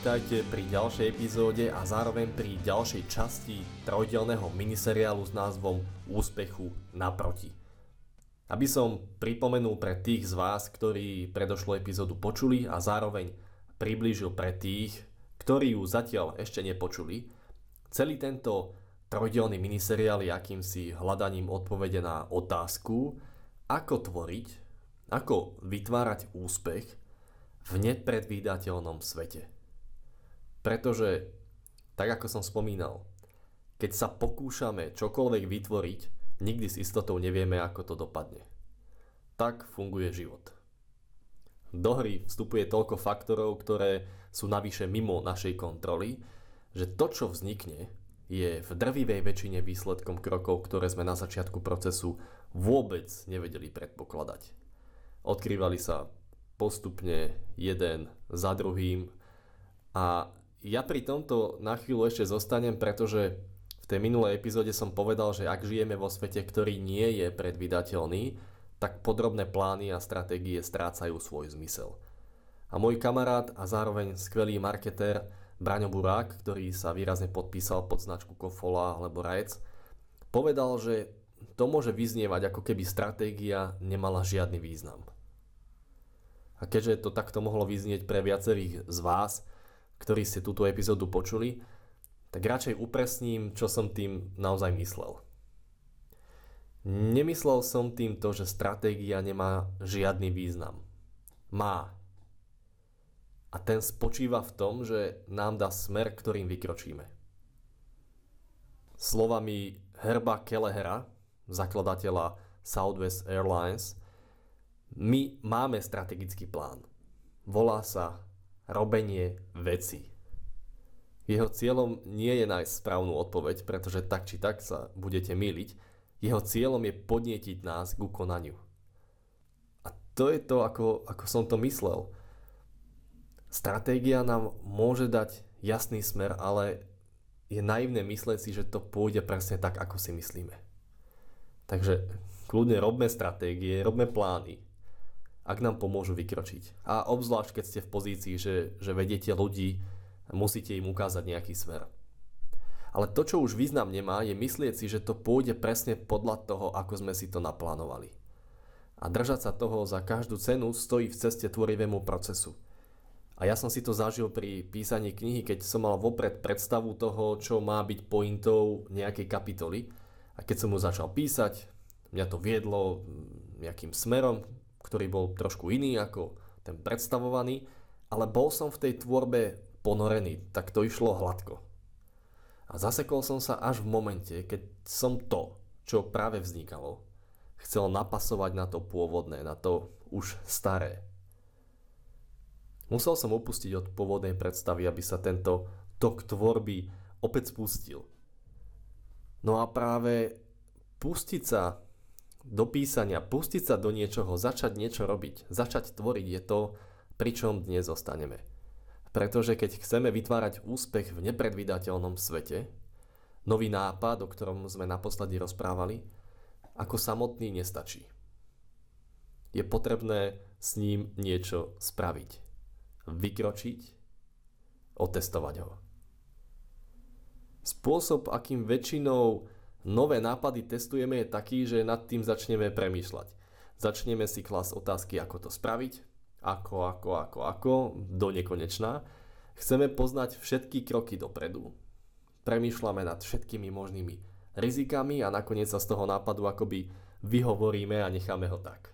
Vítajte pri ďalšej epizóde a zároveň pri ďalšej časti trojdelného miniseriálu s názvom Úspechu naproti. Aby som pripomenul pre tých z vás, ktorí predošlú epizódu počuli a zároveň priblížil pre tých, ktorí ju zatiaľ ešte nepočuli, celý tento trojdelný miniseriál je akýmsi hľadaním odpovede na otázku, ako tvoriť, ako vytvárať úspech v nepredvídateľnom svete. Pretože, tak ako som spomínal, keď sa pokúšame čokoľvek vytvoriť, nikdy s istotou nevieme, ako to dopadne. Tak funguje život. Do hry vstupuje toľko faktorov, ktoré sú navyše mimo našej kontroly, že to, čo vznikne, je v drvivej väčšine výsledkom krokov, ktoré sme na začiatku procesu vôbec nevedeli predpokladať. Odkrývali sa postupne jeden za druhým a ja pri tomto na chvíľu ešte zostanem, pretože v tej minulej epizóde som povedal, že ak žijeme vo svete, ktorý nie je predvydateľný, tak podrobné plány a stratégie strácajú svoj zmysel. A môj kamarát a zároveň skvelý marketér Braňo Burák, ktorý sa výrazne podpísal pod značku Kofola alebo Rajec, povedal, že to môže vyznievať ako keby stratégia nemala žiadny význam. A keďže to takto mohlo vyznieť pre viacerých z vás, ktorí ste túto epizódu počuli, tak radšej upresním, čo som tým naozaj myslel. Nemyslel som tým to, že stratégia nemá žiadny význam. Má. A ten spočíva v tom, že nám dá smer, ktorým vykročíme. Slovami Herba Kellehera, zakladateľa Southwest Airlines, my máme strategický plán. Volá sa robenie veci. Jeho cieľom nie je nájsť správnu odpoveď, pretože tak či tak sa budete myliť. Jeho cieľom je podnietiť nás k konaniu. A to je to, ako, ako som to myslel. Stratégia nám môže dať jasný smer, ale je naivné mysleť si, že to pôjde presne tak, ako si myslíme. Takže kľudne robme stratégie, robme plány, ak nám pomôžu vykročiť. A obzvlášť, keď ste v pozícii, že, že vediete ľudí, musíte im ukázať nejaký smer. Ale to, čo už význam nemá, je myslieť si, že to pôjde presne podľa toho, ako sme si to naplánovali. A držať sa toho za každú cenu stojí v ceste tvorivému procesu. A ja som si to zažil pri písaní knihy, keď som mal vopred predstavu toho, čo má byť pointou nejakej kapitoly. A keď som mu začal písať, mňa to viedlo nejakým smerom, ktorý bol trošku iný ako ten predstavovaný, ale bol som v tej tvorbe ponorený, tak to išlo hladko. A zasekol som sa až v momente, keď som to, čo práve vznikalo, chcel napasovať na to pôvodné, na to už staré. Musel som opustiť od pôvodnej predstavy, aby sa tento tok tvorby opäť spustil. No a práve pustiť sa do písania, pustiť sa do niečoho, začať niečo robiť, začať tvoriť je to, pričom dnes zostaneme. Pretože keď chceme vytvárať úspech v nepredvídateľnom svete, nový nápad, o ktorom sme naposledy rozprávali, ako samotný nestačí. Je potrebné s ním niečo spraviť. Vykročiť, otestovať ho. Spôsob, akým väčšinou nové nápady testujeme je taký, že nad tým začneme premýšľať. Začneme si klas otázky, ako to spraviť, ako, ako, ako, ako, do nekonečná. Chceme poznať všetky kroky dopredu. Premýšľame nad všetkými možnými rizikami a nakoniec sa z toho nápadu akoby vyhovoríme a necháme ho tak.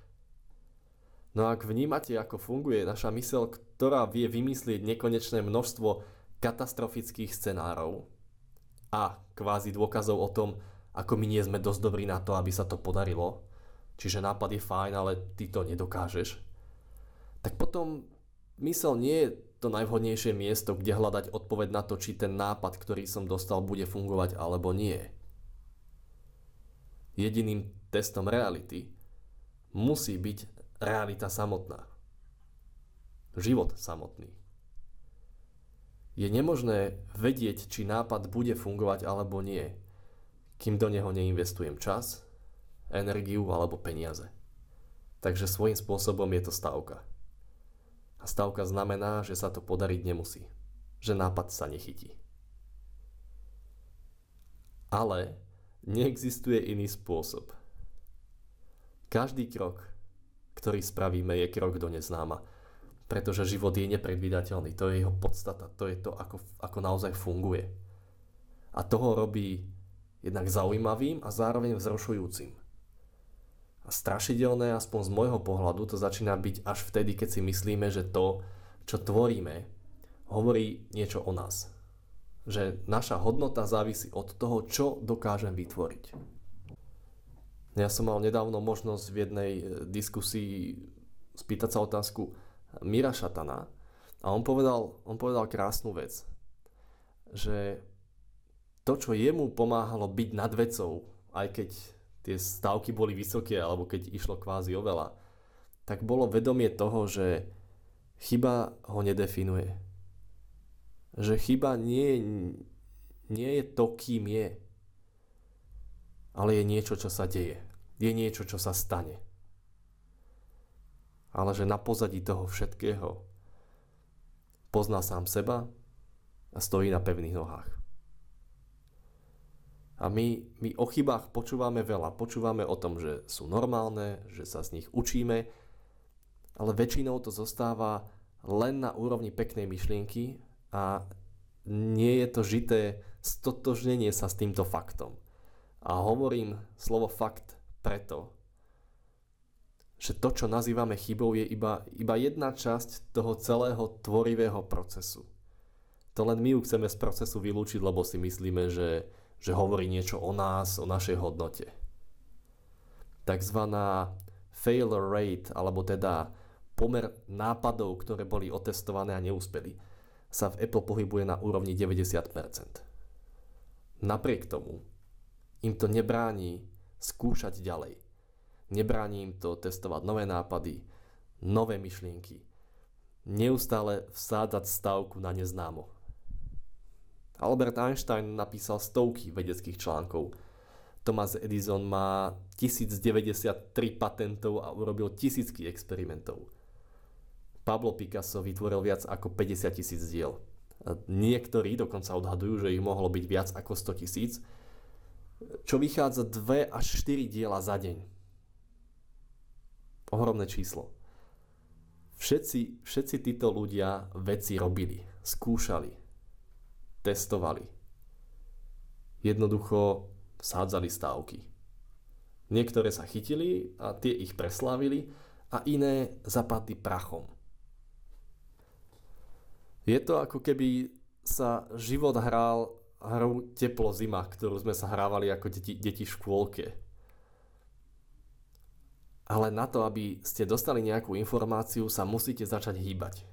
No a ak vnímate, ako funguje naša mysel, ktorá vie vymyslieť nekonečné množstvo katastrofických scenárov a kvázi dôkazov o tom, ako my nie sme dosť dobrí na to, aby sa to podarilo, čiže nápad je fajn, ale ty to nedokážeš, tak potom mysel nie je to najvhodnejšie miesto, kde hľadať odpoveď na to, či ten nápad, ktorý som dostal, bude fungovať alebo nie. Jediným testom reality musí byť realita samotná. Život samotný. Je nemožné vedieť, či nápad bude fungovať alebo nie, kým do neho neinvestujem čas, energiu alebo peniaze. Takže svojím spôsobom je to stavka. A stavka znamená, že sa to podariť nemusí. Že nápad sa nechytí. Ale neexistuje iný spôsob. Každý krok, ktorý spravíme, je krok do neznáma pretože život je nepredvídateľný. To je jeho podstata, to je to, ako, ako naozaj funguje. A toho robí jednak zaujímavým a zároveň vzrušujúcim. A strašidelné, aspoň z môjho pohľadu, to začína byť až vtedy, keď si myslíme, že to, čo tvoríme, hovorí niečo o nás. Že naša hodnota závisí od toho, čo dokážem vytvoriť. Ja som mal nedávno možnosť v jednej eh, diskusii spýtať sa otázku, Mira Šatana a on povedal, on povedal krásnu vec, že to, čo jemu pomáhalo byť nad vecou, aj keď tie stavky boli vysoké, alebo keď išlo kvázi veľa, tak bolo vedomie toho, že chyba ho nedefinuje. Že chyba nie, nie je to, kým je, ale je niečo, čo sa deje. Je niečo, čo sa stane ale že na pozadí toho všetkého pozná sám seba a stojí na pevných nohách. A my, my o chybách počúvame veľa. Počúvame o tom, že sú normálne, že sa z nich učíme, ale väčšinou to zostáva len na úrovni peknej myšlienky a nie je to žité stotožnenie sa s týmto faktom. A hovorím slovo fakt preto, že to, čo nazývame chybou, je iba, iba jedna časť toho celého tvorivého procesu. To len my ju chceme z procesu vylúčiť, lebo si myslíme, že, že hovorí niečo o nás, o našej hodnote. Takzvaná failure rate, alebo teda pomer nápadov, ktoré boli otestované a neúspeli, sa v Apple pohybuje na úrovni 90%. Napriek tomu im to nebráni skúšať ďalej Nebráni im to testovať nové nápady, nové myšlienky. Neustále vsádzať stavku na neznámo. Albert Einstein napísal stovky vedeckých článkov. Thomas Edison má 1093 patentov a urobil tisícky experimentov. Pablo Picasso vytvoril viac ako 50 tisíc diel. Niektorí dokonca odhadujú, že ich mohlo byť viac ako 100 tisíc, čo vychádza 2 až 4 diela za deň ohromné číslo. Všetci, všetci títo ľudia veci robili, skúšali, testovali. Jednoducho sádzali stávky. Niektoré sa chytili a tie ich preslávili a iné zapadli prachom. Je to ako keby sa život hral hru teplo zima, ktorú sme sa hrávali ako deti, deti v škôlke ale na to, aby ste dostali nejakú informáciu, sa musíte začať hýbať.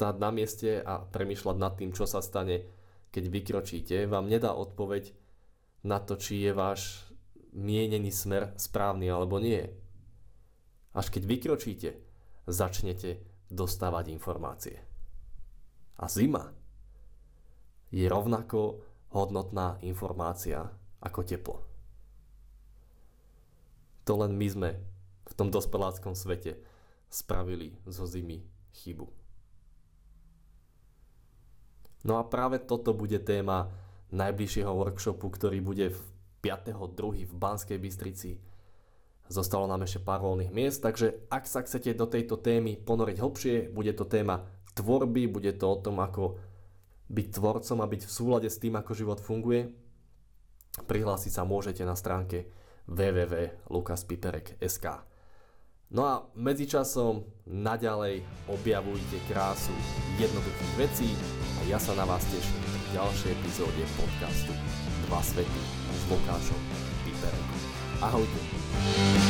Stáť na mieste a premyšľať nad tým, čo sa stane, keď vykročíte, vám nedá odpoveď na to, či je váš mienený smer správny alebo nie. Až keď vykročíte, začnete dostávať informácie. A zima je rovnako hodnotná informácia ako teplo to len my sme v tom dospeláckom svete spravili zo zimy chybu. No a práve toto bude téma najbližšieho workshopu, ktorý bude v 5.2. v Banskej Bystrici. Zostalo nám ešte pár voľných miest, takže ak sa chcete do tejto témy ponoriť hlbšie, bude to téma tvorby, bude to o tom, ako byť tvorcom a byť v súlade s tým, ako život funguje. Prihlásiť sa môžete na stránke www.lukaspiperek.sk No a medzičasom naďalej objavujte krásu jednoduchých vecí ja sa na vás teším v ďalšej epizóde podcastu Dva svety s Lukášom Piperekom. Ahojte.